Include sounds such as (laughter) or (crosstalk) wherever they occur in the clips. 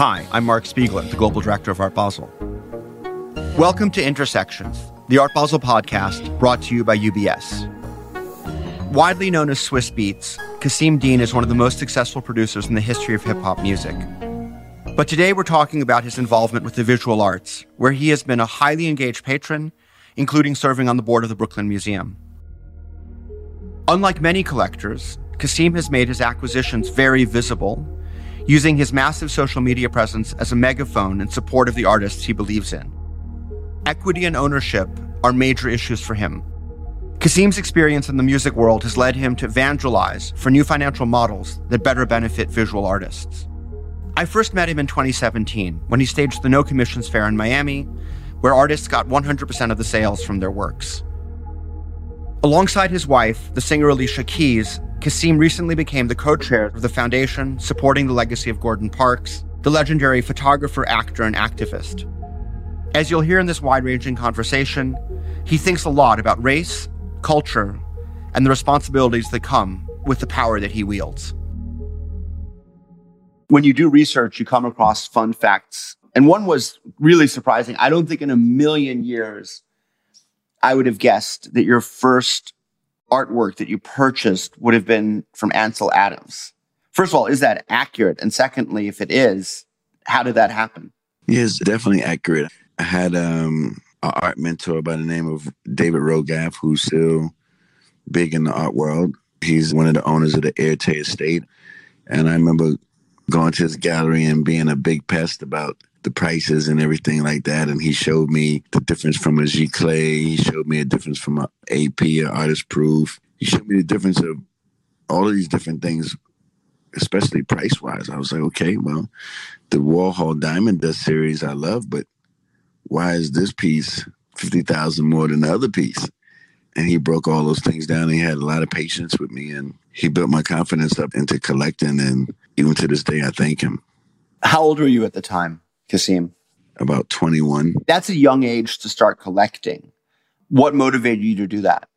Hi, I'm Marc Spiegler, the Global Director of Art Basel. Welcome to Intersections, the Art Basel podcast brought to you by UBS. Widely known as Swizz Beatz, Kasseem Dean is one of the most successful producers in the history of hip hop music. But today we're talking about his involvement with the visual arts, where he has been a highly engaged patron, including serving on the board of the Brooklyn Museum. Unlike many collectors, Kasseem has made his acquisitions very visible using his massive social media presence as a megaphone in support of the artists he believes in. Equity and ownership are major issues for him. Kasseem's experience in the music world has led him to evangelize for new financial models that better benefit visual artists. I first met him in 2017 when he staged the No Commissions Fair in Miami, where artists got 100% of the sales from their works. Alongside his wife, the singer Alicia Keys, Kasseem recently became the co chair of the foundation supporting the legacy of Gordon Parks, the legendary photographer, actor, and activist. As you'll hear in this wide ranging conversation, he thinks a lot about race, culture, and the responsibilities that come with the power that he wields. When you do research, you come across fun facts. And one was really surprising. I don't think in a million years I would have guessed that your first artwork that you purchased would have been from Ansel Adams. First of all, is that accurate? And secondly, if it is, how did that happen? Yes, definitely accurate. I had um, an art mentor by the name of David Rogath, who's still big in the art world. He's one of the owners of the Erte Estate. And I remember going to his gallery and being a big pest about the prices and everything like that. And he showed me the difference from a Giclée. He showed me a difference from a AP, an artist proof. He showed me the difference of all of these different things, especially price wise. I was like, okay, well, the Warhol Diamond Dust series I love, but why is this piece 50,000 more than the other piece? And he broke all those things down. he had a lot of patience with me and he built my confidence up into collecting. And even to this day, I thank him. How old were you at the time? Kasseem? About 21. That's a young age to start collecting. What motivated you to do that?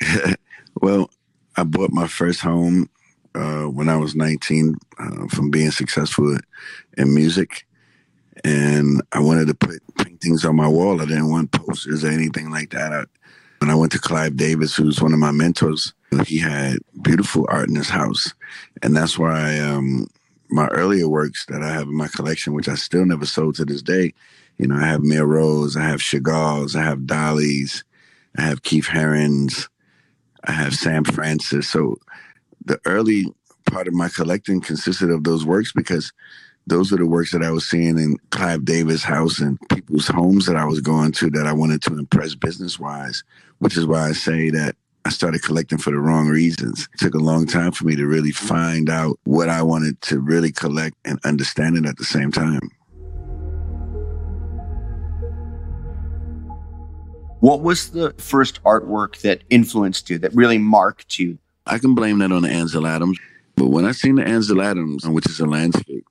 (laughs) well, I bought my first home uh, when I was 19 uh, from being successful in music. And I wanted to put paintings on my wall. I didn't want posters or anything like that. I, when I went to Clive Davis, who's one of my mentors, he had beautiful art in his house. And that's why I um, my earlier works that I have in my collection, which I still never sold to this day. You know, I have Miro's, I have Chagall's, I have Dalí's, I have Keith Haring's, I have Sam Francis. So the early part of my collecting consisted of those works because those are the works that I was seeing in Clive Davis' house and people's homes that I was going to that I wanted to impress business wise, which is why I say that I started collecting for the wrong reasons. It took a long time for me to really find out what I wanted to really collect and understand it at the same time. What was the first artwork that influenced you, that really marked you? I can blame that on the Ansel Adams. But when I seen the Ansel Adams, which is a landscape,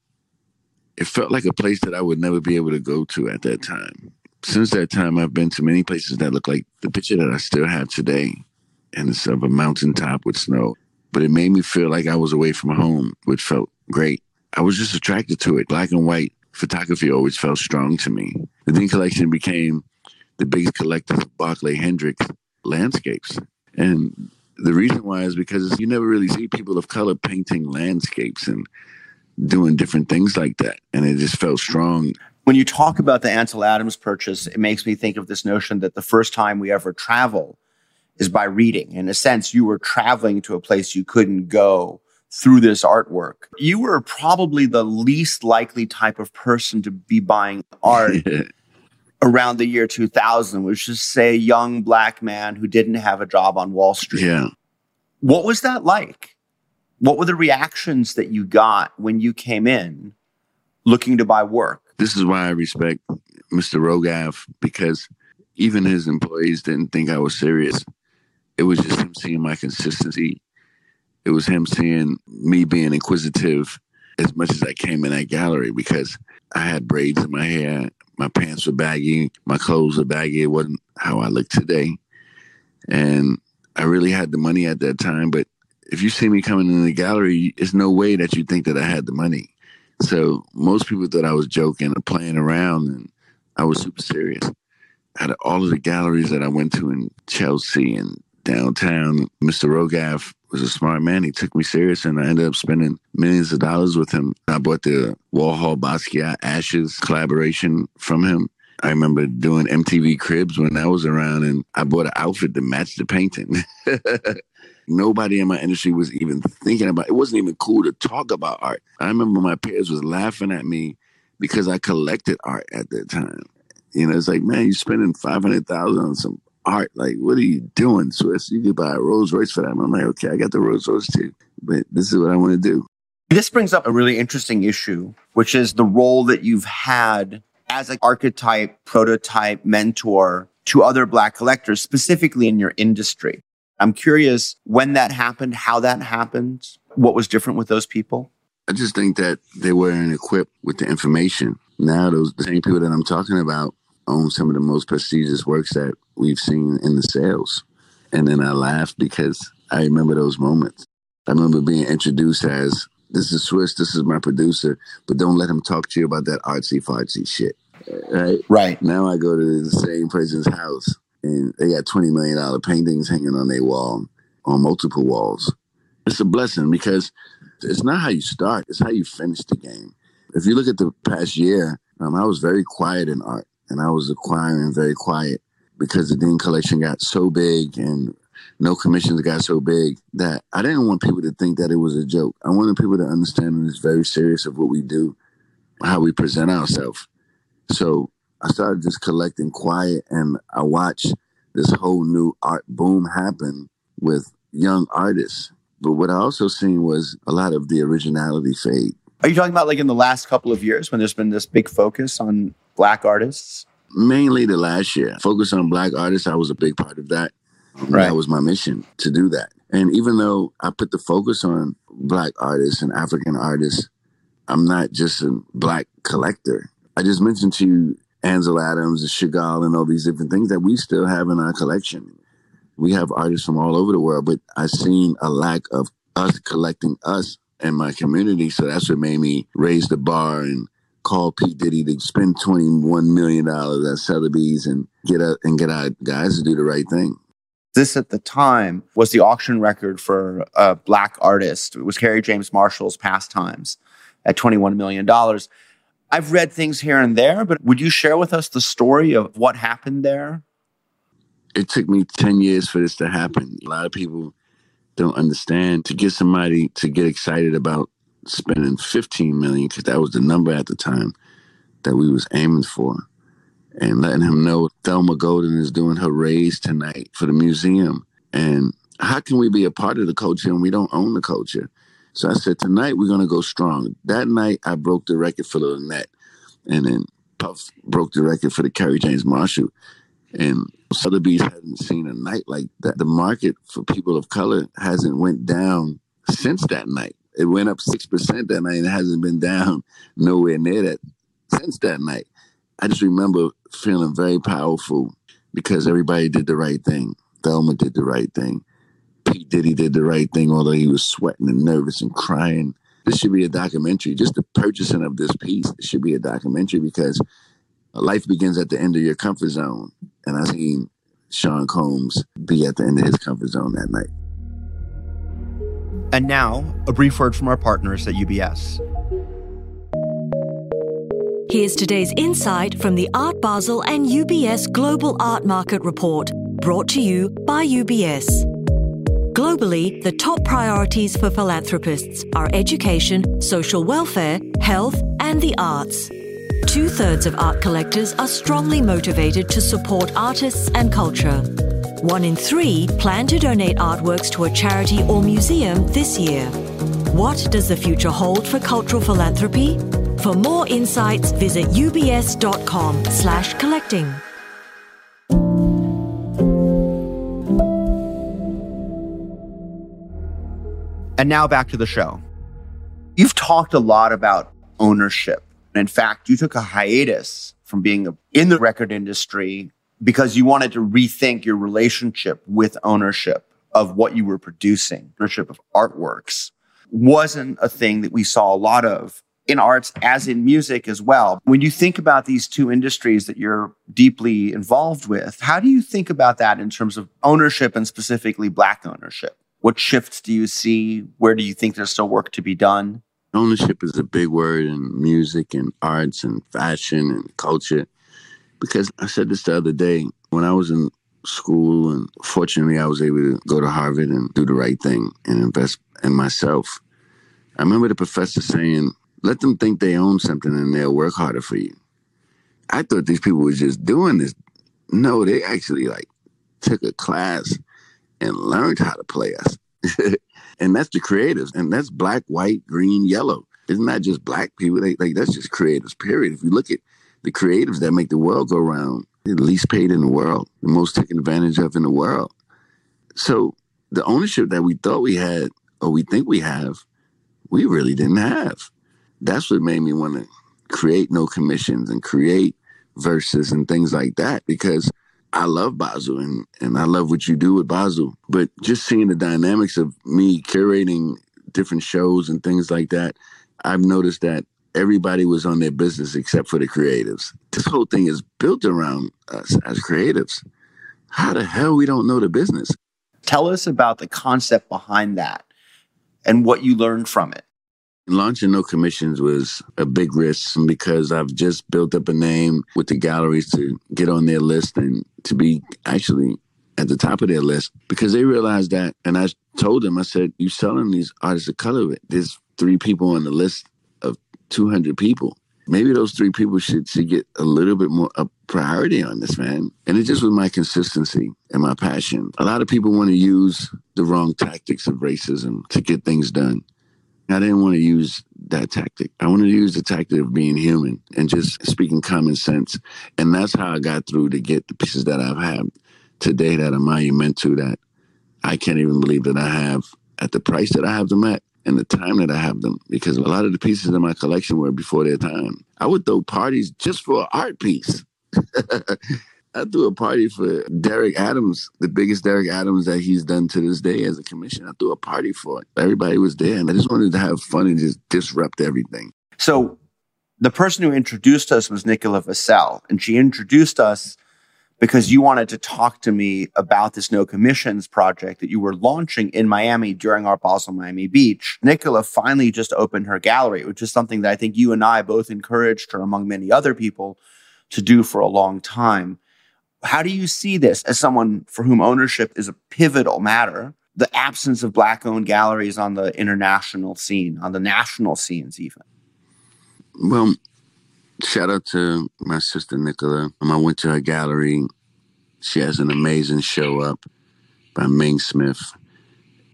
it felt like a place that I would never be able to go to at that time. Since that time, I've been to many places that look like the picture that I still have today and it's of a mountaintop with snow. But it made me feel like I was away from home, which felt great. I was just attracted to it. Black and white photography always felt strong to me. The Dean Collection became the biggest collector of Barkley Hendricks landscapes. And the reason why is because you never really see people of color painting landscapes and doing different things like that. And it just felt strong. When you talk about the Ansel Adams purchase, it makes me think of this notion that the first time we ever travel is by reading. In a sense, you were traveling to a place you couldn't go through this artwork. You were probably the least likely type of person to be buying art (laughs) around the year 2000, which is, say, a young black man who didn't have a job on Wall Street. Yeah. What was that like? What were the reactions that you got when you came in looking to buy work? This is why I respect Mr. Rogath because even his employees didn't think I was serious it was just him seeing my consistency. It was him seeing me being inquisitive as much as I came in that gallery because I had braids in my hair, my pants were baggy, my clothes were baggy. It wasn't how I look today. And I really had the money at that time, but if you see me coming in the gallery, it's no way that you think that I had the money. So most people thought I was joking or playing around, and I was super serious. Out of all of the galleries that I went to in Chelsea and downtown, Mr. Rogath was a smart man. He took me serious, and I ended up spending millions of dollars with him. I bought the Warhol Basquiat Ashes collaboration from him. I remember doing MTV Cribs when I was around, and I bought an outfit to match the painting. (laughs) Nobody in my industry was even thinking about it. wasn't even cool to talk about art. I remember my peers was laughing at me because I collected art at that time. You know, it's like, man, you're spending five hundred thousand on some art. Like, what are you doing, Swizz? You could buy a Rolls Royce for that. I'm like, okay, I got the Rolls Royce too, but this is what I want to do. This brings up a really interesting issue, which is the role that you've had as an archetype, prototype, mentor to other Black collectors, specifically in your industry. I'm curious when that happened, how that happened, what was different with those people? I just think that they weren't equipped with the information. Now, those the same people that I'm talking about own some of the most prestigious works that we've seen in the sales. And then I laughed because I remember those moments. I remember being introduced as this is Swizz, this is my producer, but don't let him talk to you about that artsy fartsy shit. Right? Right. Now I go to the same person's house and they got $20 million paintings hanging on their wall, on multiple walls. It's a blessing because it's not how you start, it's how you finish the game. If you look at the past year, um, I was very quiet in art and I was acquiring very quiet because the Dean collection got so big and no commissions got so big that I didn't want people to think that it was a joke. I wanted people to understand it's very serious of what we do, how we present ourselves. So I started just collecting quiet and I watched this whole new art boom happen with young artists. But what I also seen was a lot of the originality fade. Are you talking about like in the last couple of years when there's been this big focus on black artists? Mainly the last year. Focus on black artists. I was a big part of that. Right. That was my mission to do that. And even though I put the focus on black artists and African artists, I'm not just a black collector. I just mentioned to you Ansel Adams and Chagall and all these different things that we still have in our collection. We have artists from all over the world, but I've seen a lack of us collecting us and my community. So that's what made me raise the bar and call P Diddy to spend twenty one million dollars at Sotheby's and get out and get our guys to do the right thing. This at the time was the auction record for a black artist. It was Kerry James Marshall's Pastimes at twenty one million dollars. I've read things here and there, but would you share with us the story of what happened there? It took me 10 years for this to happen. A lot of people don't understand to get somebody to get excited about spending 15 million because that was the number at the time that we was aiming for and letting him know Thelma Golden is doing her raise tonight for the museum. And how can we be a part of the culture and we don't own the culture? So i said tonight we're going to go strong. That night i broke the record for the net and then puff broke the record for the kerry james marshall. And sotheby's hadn't seen a night like that. The market for people of color hasn't went down since that night it went up 6% that night and it hasn't been down (laughs) nowhere near that since that night. I just remember feeling very powerful because everybody did the right thing. Thelma did the right thing. P. Diddy did the right thing, although he was sweating and nervous and crying. This should be a documentary. Just the purchasing of this piece should be a documentary because life begins at the end of your comfort zone. And I seen Sean Combs be at the end of his comfort zone that night. And now, a brief word from our partners at UBS. Here's today's insight from the Art Basel and UBS Global Art Market Report, brought to you by UBS. Globally, the top priorities for philanthropists are education, social welfare, health, and the arts. Two thirds of art collectors are strongly motivated to support artists and culture. One in three plan to donate artworks to a charity or museum this year. What does the future hold for cultural philanthropy? For more insights, visit ubs.com slash collecting. And now back to the show. You've talked a lot about ownership. In fact, you took a hiatus from being in the record industry because you wanted to rethink your relationship with ownership of what you were producing, ownership of artworks wasn't a thing that we saw a lot of in arts as in music as well. When you think about these two industries that you're deeply involved with, how do you think about that in terms of ownership and specifically Black ownership? What shifts do you see? Where do you think there's still work to be done? Ownership is a big word in music and arts and fashion and culture. Because I said this the other day when I was in school, and fortunately, I was able to go to Harvard and do the right thing and invest in myself. I remember the professor saying, let them think they own something and they'll work harder for you. I thought these people were just doing this. No, they actually like took a class and learned how to play us. (laughs) and that's the creatives. And that's black, white, green, yellow. It's not that just black people. They, like that's just creatives, period. If you look at the creatives that make the world go round, the least paid in the world, the most taken advantage of in the world. So the ownership that we thought we had or we think we have, we really didn't have that's what made me want to create no commissions and create Verzuz and things like that because I love Basel and, and I love what you do with Basel. But just seeing the dynamics of me curating different shows and things like that, I've noticed that everybody was on their business except for the creatives. This whole thing is built around us as creatives. How the hell we don't know the business? Tell us about the concept behind that and what you learned from it. Launching No Commissions was a big risk because I've just built up a name with the galleries to get on their list and to be actually at the top of their list because they realized that. And I told them, I said, You're selling these artists of color? There's three people on the list 200 people. Maybe those three people should, should get a little bit more a priority on this, man. And it just was my consistency and my passion. A lot of people want to use the wrong tactics of racism to get things done. I didn't want to use that tactic. I wanted to use the tactic of being human and just speaking common sense. And that's how I got through to get the pieces that I've had today that are monumental that I can't even believe that I have at the price that I have them at and the time that I have them. Because a lot of the pieces in my collection were before their time. I would throw parties just for an art piece. (laughs) I threw a party for Derek Adams, the biggest Derek Adams that he's done to this day as a commission. I threw a party for it. Everybody was there, and I just wanted to have fun and just disrupt everything. So, the person who introduced us was Nicola Vassell, and she introduced us because you wanted to talk to me about this no commissions project that you were launching in Miami during Art Basel Miami Beach. Nicola finally just opened her gallery, which is something that I think you and I both encouraged her, among many other people, to do for a long time. How do you see this as someone for whom ownership is a pivotal matter? The absence of black owned galleries on the international scene, on the national scenes, even. Well, shout out to my sister Nicola. I went to her gallery. She has an amazing show up by Ming Smith.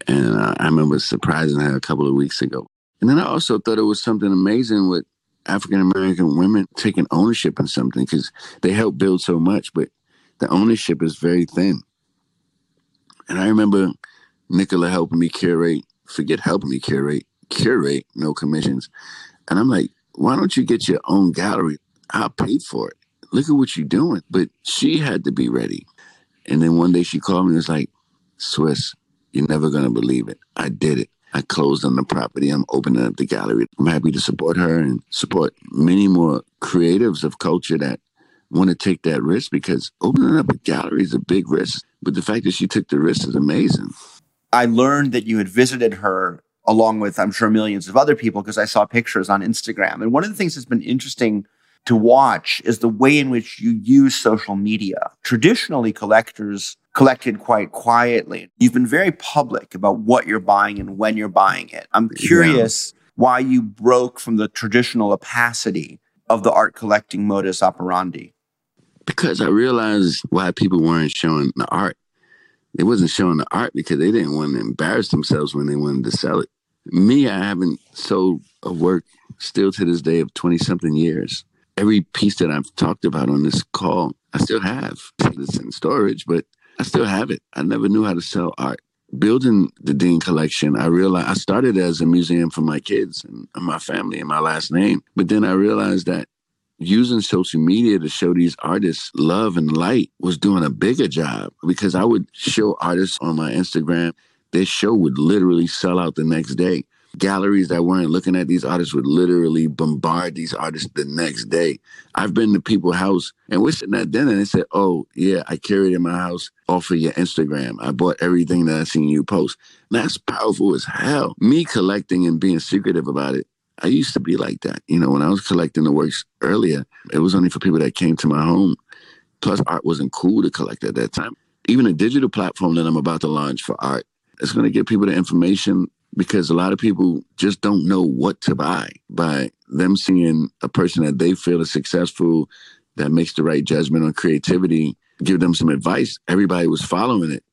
And uh, I remember surprising her a couple of weeks ago. And then I also thought it was something amazing with African American women taking ownership in something because they help build so much. But the ownership is very thin. And I remember Nicola helping me curate, forget helping me curate, curate no commissions. And I'm like, why don't you get your own gallery? I'll pay for it. Look at what you're doing. But she had to be ready. And then one day she called me and was like, Swizz, you're never going to believe it. I did it. I closed on the property. I'm opening up the gallery. I'm happy to support her and support many more creatives of culture that want to take that risk because opening up a gallery is a big risk. But the fact that she took the risk is amazing. I learned that you had visited her along with, I'm sure, millions of other people because I saw pictures on Instagram. And one of the things that's been interesting to watch is the way in which you use social media. Traditionally, collectors collected quite quietly. You've been very public about what you're buying and when you're buying it. I'm curious yeah. why you broke from the traditional opacity of the art collecting modus operandi because I realized why people weren't showing the art. They wasn't showing the art because they didn't want to embarrass themselves when they wanted to sell it. Me, I haven't sold a work still to this day of 20 something years. Every piece that I've talked about on this call, I still have. It's in storage, but I still have it. I never knew how to sell art. Building the Dean collection, I realized I started as a museum for my kids and my family and my last name. But then I realized that using social media to show these artists love and light was doing a bigger job because I would show artists on my Instagram. Their show would literally sell out the next day. galleries that weren't looking at these artists would literally bombard these artists the next day. I've been to people's house and we're sitting at dinner and they said, Oh, yeah, I carried in my house off of your Instagram. I bought everything that I seen you post. And that's powerful as hell. Me collecting and being secretive about it. I used to be like that. You know, when I was collecting the works earlier, it was only for people that came to my home. Plus, art wasn't cool to collect at that time. Even a digital platform that I'm about to launch for art, it's going to give people the information because a lot of people just don't know what to buy by them seeing a person that they feel is successful that makes the right judgment on creativity give them some advice everybody was following it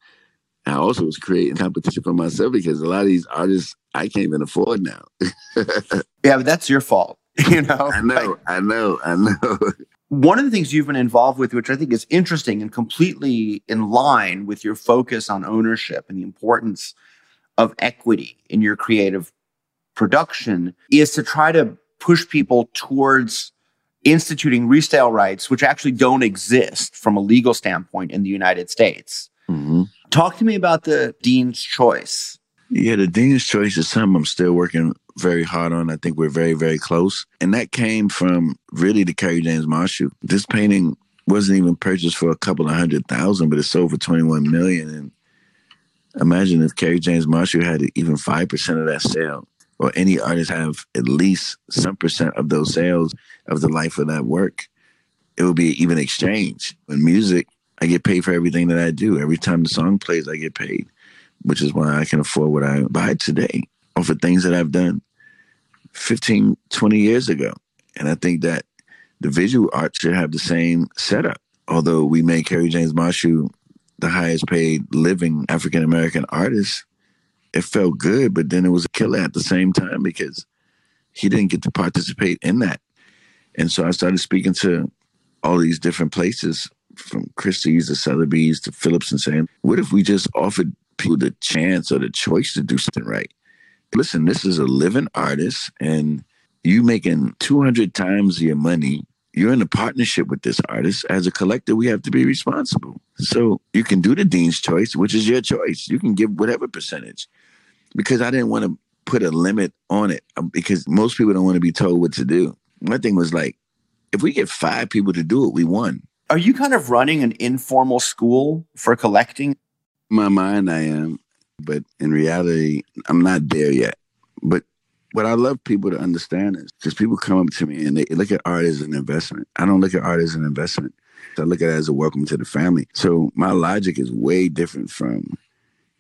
i also was creating competition for myself because a lot of these artists i can't even afford now (laughs) yeah but that's your fault (laughs) you know i know like, i know i know (laughs) one of the things you've been involved with which i think is interesting and completely in line with your focus on ownership and the importance of equity in your creative production is to try to push people towards instituting resale rights, which actually don't exist from a legal standpoint in the United States. Mm-hmm. Talk to me about the Dean's Choice. Yeah, the Dean's Choice is something I'm still working very hard on. I think we're very, very close. And that came from really the Kerry James Marshall. This painting wasn't even purchased for a couple of hundred thousand, but it sold for 21 million. And Imagine if Kerry James Marshall had even 5% of that sale, or any artist have at least some percent of those sales of the life of that work. It would be even exchange. In music, I get paid for everything that I do. Every time the song plays, I get paid, which is why I can afford what I buy today off of things that I've done 15, 20 years ago. And I think that the visual art should have the same setup. Although we made Kerry James Marshall the highest paid living African American artist, it felt good, but then it was a killer at the same time because he didn't get to participate in that. And so I started speaking to all these different places from Christie's to Sotheby's to Phillips and saying, what if we just offered people the chance or the choice to do something right? Listen, this is a living artist and you making 200 times your money you're in a partnership with this artist. As a collector, we have to be responsible. So you can do the dean's choice, which is your choice. You can give whatever percentage. Because I didn't want to put a limit on it um, because most people don't want to be told what to do. My thing was like, if we get five people to do it, we won. Are you kind of running an informal school for collecting? In my mind, I am. But in reality, I'm not there yet. But what I love people to understand is because people come up to me and they look at art as an investment. I don't look at art as an investment. I look at it as a welcome to the family. So my logic is way different from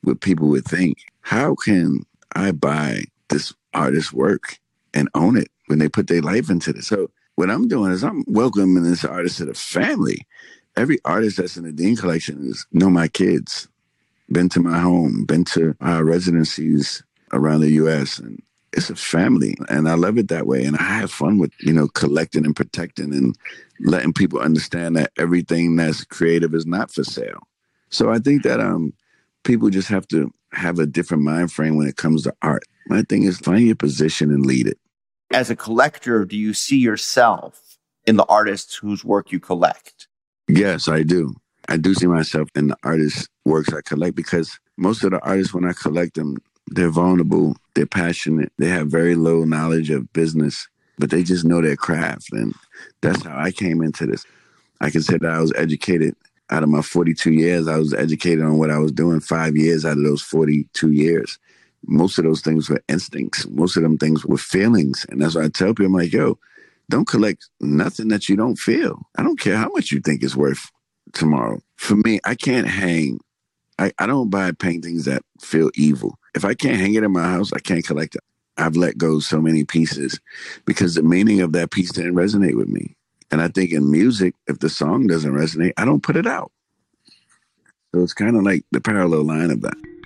what people would think. How can I buy this artist's work and own it when they put their life into it? So what I'm doing is I'm welcoming this artist to the family. Every artist that's in the Dean collection is know my kids, been to my home, been to our residencies around the U.S. and it's a family and I love it that way. And I have fun with, you know, collecting and protecting and letting people understand that everything that's creative is not for sale. So I think that um people just have to have a different mind frame when it comes to art. My thing is find your position and lead it. As a collector, do you see yourself in the artists whose work you collect? Yes, I do. I do see myself in the artists' works I collect because most of the artists, when I collect them, they're vulnerable, they're passionate, they have very low knowledge of business, but they just know their craft. And that's how I came into this. I can say that I was educated out of my 42 years, I was educated on what I was doing five years out of those 42 years. Most of those things were instincts. Most of them things were feelings. And that's why I tell people, I'm like, yo, don't collect nothing that you don't feel. I don't care how much you think it's worth tomorrow. For me, I can't hang. I, I don't buy paintings that feel evil if I can't hang it in my house, I can't collect it. I've let go so many pieces because the meaning of that piece didn't resonate with me. And I think in music, if the song doesn't resonate, I don't put it out. So it's kind of like the parallel line of that.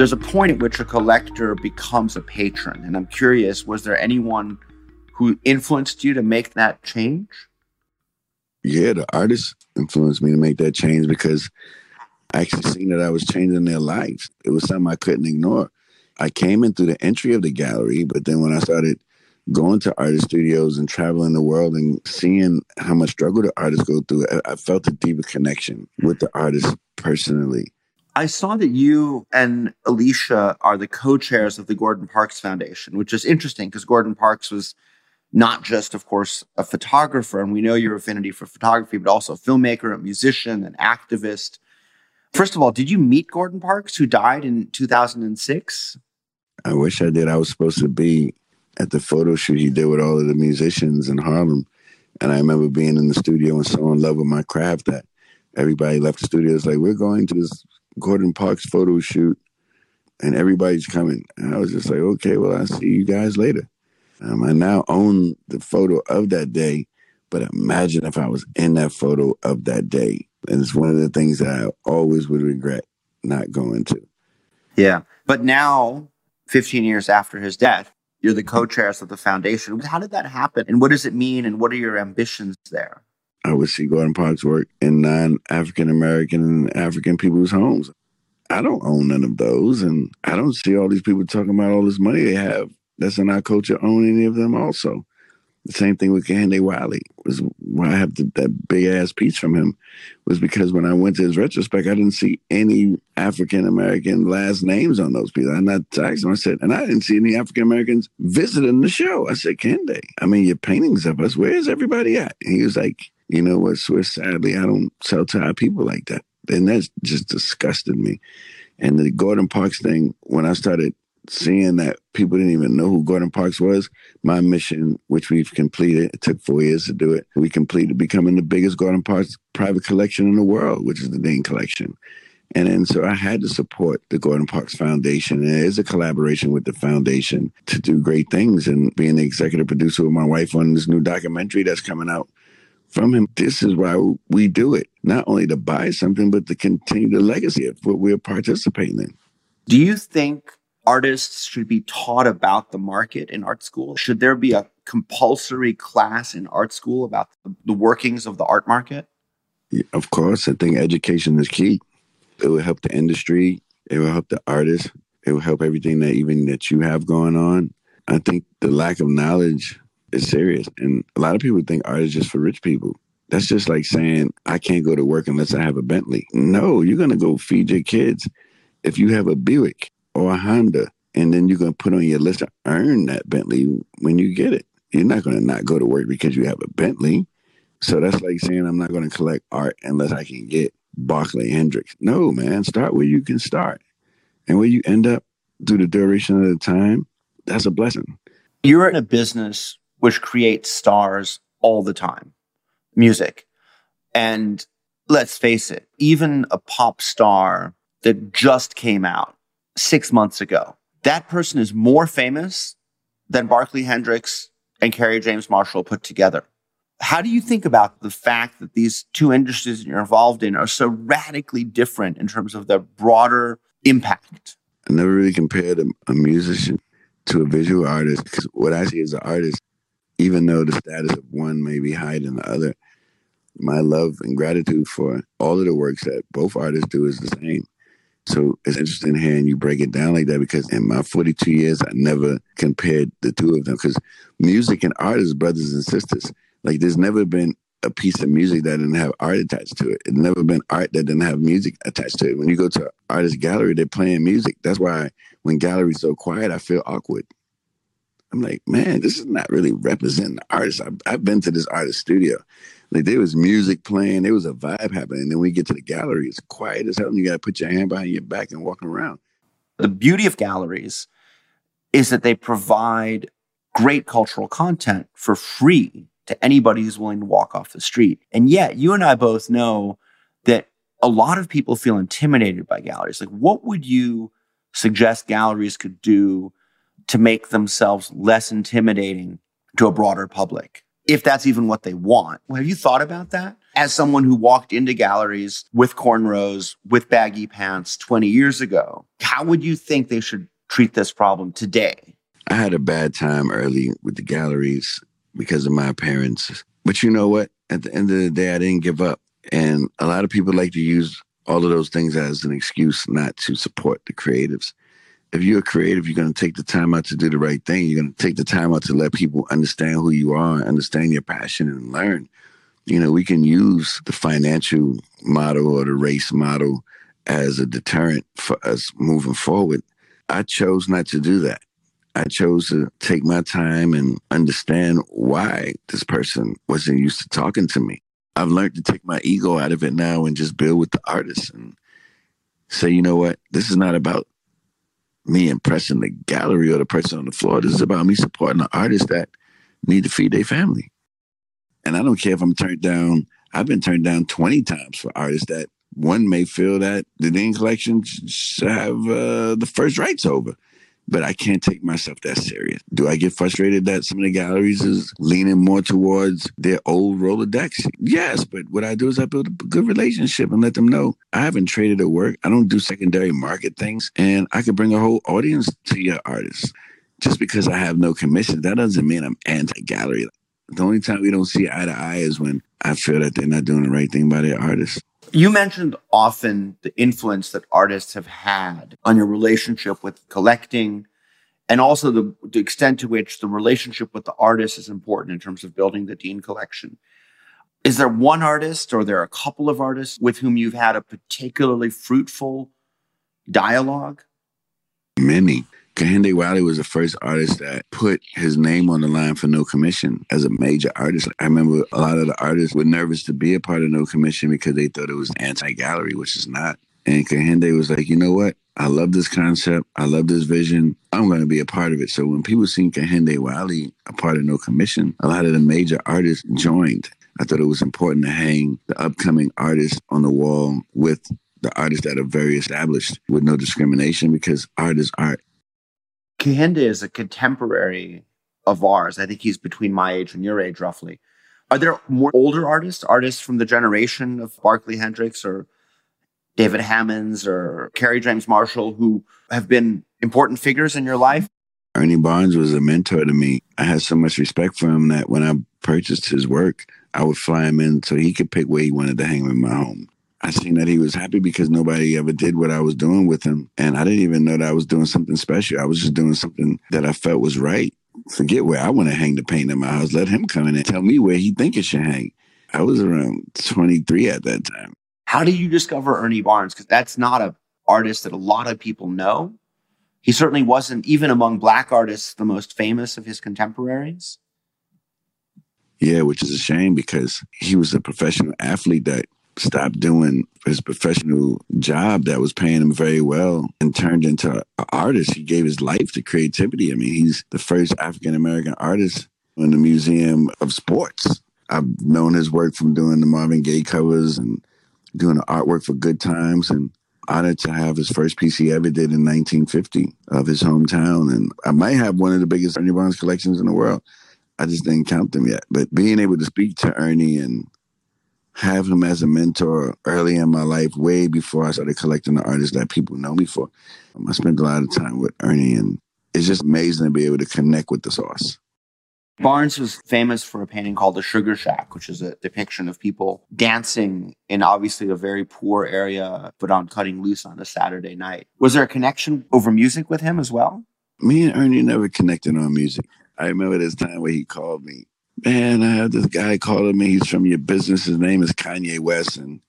There's a point at which a collector becomes a patron. And I'm curious, was there anyone who influenced you to make that change? yeah, the artists influenced me to make that change because I actually seen that I was changing their lives. It was something I couldn't ignore. I came in through the entry of the gallery, but then when I started going to artist studios and traveling the world and seeing how much struggle the artists go through, I felt a deeper connection with the artists personally. I saw that you and Alicia are the co-chairs of the Gordon Parks Foundation, which is interesting because Gordon Parks was not just, of course, a photographer, and we know your affinity for photography, but also a filmmaker, a musician, an activist. First of all, did you meet Gordon Parks, who died in 2006? I wish I did. I was supposed to be at the photo shoot he did with all of the musicians in Harlem. And I remember being in the studio and so in love with my craft that everybody left the studio. It's like, we're going to this Gordon Parks photo shoot and everybody's coming. And I was just like, okay, well, I'll see you guys later. Um, I now own the photo of that day, but imagine if I was in that photo of that day. And it's one of the things that I always would regret not going to. Yeah. But now, 15 years after his death, you're the co-chairs of the foundation. How did that happen? And what does it mean? And what are your ambitions there? I would see Gordon Parks work in non African American and African people's homes. I don't own none of those. And I don't see all these people talking about all this money they have that's in our culture own any of them also. The same thing with Kehinde Wiley was why I have the, that big ass piece from him was because when I went to his retrospect, I didn't see any African American last names on those people. I not asked him. I said, and I didn't see any African Americans visiting the show. I said, Kehinde, I mean, your paintings of us, where's everybody at? And he was like, you know what, Swizz, sadly, I don't sell to our people like that. And that just disgusted me. And the Gordon Parks thing, when I started seeing that people didn't even know who Gordon Parks was, my mission, which we've completed, it took four years to do it. We completed becoming the biggest Gordon Parks private collection in the world, which is the Dean Collection. And then so I had to support the Gordon Parks Foundation. And it is a collaboration with the foundation to do great things. And being the executive producer with my wife on this new documentary that's coming out from him, this is why we do it. Not only to buy something, but to continue the legacy of what we're participating in. Do you think artists should be taught about the market in art school? Should there be a compulsory class in art school about the workings of the art market? Yeah, of course, I think education is key. It will help the industry. It will help the artists. It will help everything that even that you have going on. I think the lack of knowledge is serious, and a lot of people think art is just for rich people. That's just like saying I can't go to work unless I have a Bentley. No, you're gonna go feed your kids if you have a Buick or a Honda, and then you're going to put on your list to earn that Bentley when you get it. You're not going to not go to work because you have a Bentley. So that's like saying I'm not going to collect art unless I can get Barkley Hendricks. No, man, start where you can start. And where you end up through the duration of the time, that's a blessing. You're in a business which creates stars all the time, music. And let's face it, even a pop star that just came out six months ago. That person is more famous than Barkley Hendricks and Kerry James Marshall put together. How do you think about the fact that these two industries that you're involved in are so radically different in terms of their broader impact? I never really compared a, a musician to a visual artist because what I see as an artist, even though the status of one may be higher than the other, my love and gratitude for all of the works that both artists do is the same. So it's interesting hearing you break it down like that because in my 42 years, I never compared the two of them because music and art is brothers and sisters. Like there's never been a piece of music that didn't have art attached to it. It's never been art that didn't have music attached to it. When you go to an artist gallery, they're playing music. That's why when gallery's so quiet, I feel awkward. I'm like, man, this is not really representing the artist. I've, I've been to this artist studio. Like there was music playing, there was a vibe happening. And then we get to the gallery, it's quiet as hell, and you got to put your hand behind your back and walk around. The beauty of galleries is that they provide great cultural content for free to anybody who's willing to walk off the street. And yet, you and I both know that a lot of people feel intimidated by galleries. Like, what would you suggest galleries could do to make themselves less intimidating to a broader public? if that's even what they want. Have you thought about that? As someone who walked into galleries with cornrows, with baggy pants 20 years ago, how would you think they should treat this problem today? I had a bad time early with the galleries because of my appearance. But you know what? At the end of the day, I didn't give up. And a lot of people like to use all of those things as an excuse not to support the creatives if you're a creative, you're going to take the time out to do the right thing. You're going to take the time out to let people understand who you are, understand your passion, and learn. You know, we can use the financial model or the race model as a deterrent for us moving forward. I chose not to do that. I chose to take my time and understand why this person wasn't used to talking to me. I've learned to take my ego out of it now and just build with the artist and say, you know what, this is not about me impressing the gallery or the person on the floor. This is about me supporting the artists that need to feed their family. And I don't care if I'm turned down. I've been turned down 20 times for artists that one may feel that the Dean collection should have uh, the first rights over but I can't take myself that serious. Do I get frustrated that some of the galleries is leaning more towards their old Rolodex? Yes, but what I do is I build a good relationship and let them know I haven't traded at work. I don't do secondary market things, and I can bring a whole audience to your artists. Just because I have no commission, that doesn't mean I'm anti-gallery. The only time we don't see eye to eye is when I feel that they're not doing the right thing by their artists. You mentioned often the influence that artists have had on your relationship with collecting and also the, the, extent to which the relationship with the artist is important in terms of building the Dean collection. Is there one artist or are there a couple of artists with whom you've had a particularly fruitful dialogue? Many. Kehinde Wiley was the first artist that put his name on the line for No Commission as a major artist. I remember a lot of the artists were nervous to be a part of No Commission because they thought it was anti-gallery, which is not. And Kehinde was like, you know what? I love this concept. I love this vision. I'm going to be a part of it. So when people seen Kehinde Wiley a part of No Commission, a lot of the major artists joined. I thought it was important to hang the upcoming artists on the wall with the artists that are very established with no discrimination because art is art. Kehinde is a contemporary of ours. I think he's between my age and your age, roughly. Are there more older artists, artists from the generation of Barkley Hendricks or David Hammons or Kerry James Marshall who have been important figures in your life? Ernie Barnes was a mentor to me. I had so much respect for him that when I purchased his work, I would fly him in so he could pick where he wanted to hang him in my home. I seen that he was happy because nobody ever did what I was doing with him. And I didn't even know that I was doing something special. I was just doing something that I felt was right. Forget where I want to hang the paint in my house. Let him come in and tell me where he think it should hang. I was around 23 at that time. How did you discover Ernie Barnes? Because that's not an artist that a lot of people know. He certainly wasn't, even among black artists, the most famous of his contemporaries. Yeah, which is a shame because he was a professional athlete that stopped doing his professional job that was paying him very well and turned into an artist. He gave his life to creativity. I mean, he's the first African American artist in the Museum of Sports. I've known his work from doing the Marvin Gaye covers and doing the artwork for Good Times and honored to have his first piece he ever did in 1950 of his hometown. And I might have one of the biggest Ernie Barnes collections in the world. I just didn't count them yet. But being able to speak to Ernie and have him as a mentor early in my life, way before I started collecting the artists that people know me for. Um, I spent a lot of time with Ernie, and it's just amazing to be able to connect with the source. Barnes was famous for a painting called The Sugar Shack, which is a depiction of people dancing in obviously a very poor area, but on cutting loose on a Saturday night. Was there a connection over music with him as well? Me and Ernie never connected on music. I remember this time where he called me man, I have this guy calling me. He's from your business. His name is Kanye West. And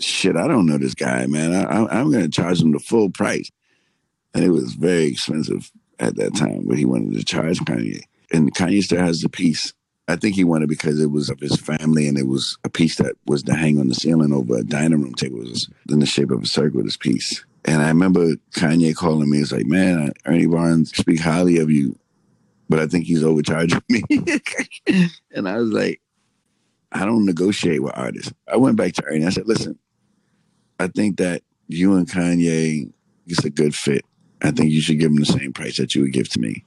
shit, I don't know this guy, man. I, am going to charge him the full price. And it was very expensive at that time, but he wanted to charge Kanye. And Kanye still has the piece. I think he wanted because it was of his family and it was a piece that was to hang on the ceiling over a dining room table. It was in the shape of a circle, this piece. And I remember Kanye calling me. It's like, man, Ernie Barnes speak highly of you but I think he's overcharging me. (laughs) and I was like, I don't negotiate with artists. I went back to Ernie. I said, listen, I think that you and Kanye is a good fit. I think you should give him the same price that you would give to me.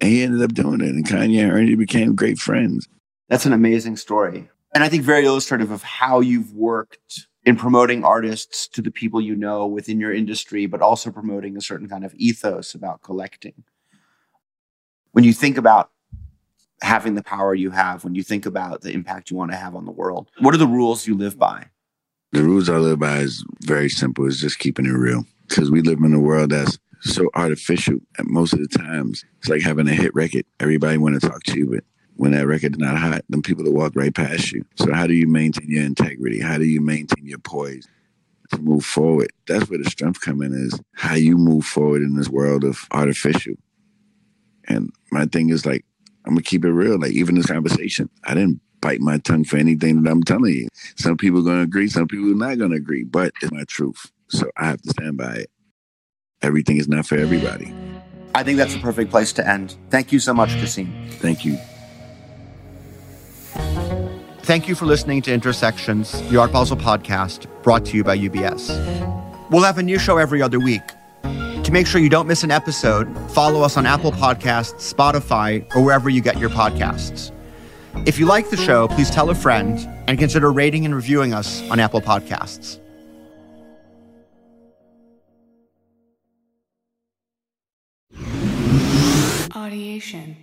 And he ended up doing it. And Kanye and Ernie became great friends. That's an amazing story. And I think very illustrative of how you've worked in promoting artists to the people you know within your industry, but also promoting a certain kind of ethos about collecting when you think about having the power you have, when you think about the impact you want to have on the world, what are the rules you live by? The rules I live by is very simple. It's just keeping it real because we live in a world that's so artificial. And most of the times, it's like having a hit record. Everybody want to talk to you, but when that record's not hot, then people will walk right past you. So how do you maintain your integrity? How do you maintain your poise? to move forward. That's where the strength come in is how you move forward in this world of artificial. And my thing is like, I'm gonna keep it real. Like even this conversation, I didn't bite my tongue for anything that I'm telling you. Some people are gonna agree, some people are not gonna agree, but it's my truth. So I have to stand by it. Everything is not for everybody. I think that's a perfect place to end. Thank you so much, Kasseem. Thank you. Thank you for listening to Intersections, the Art Basel podcast, brought to you by UBS. We'll have a new show every other week. To make sure you don't miss an episode, follow us on Apple Podcasts, Spotify, or wherever you get your podcasts. If you like the show, please tell a friend and consider rating and reviewing us on Apple Podcasts. Audiation.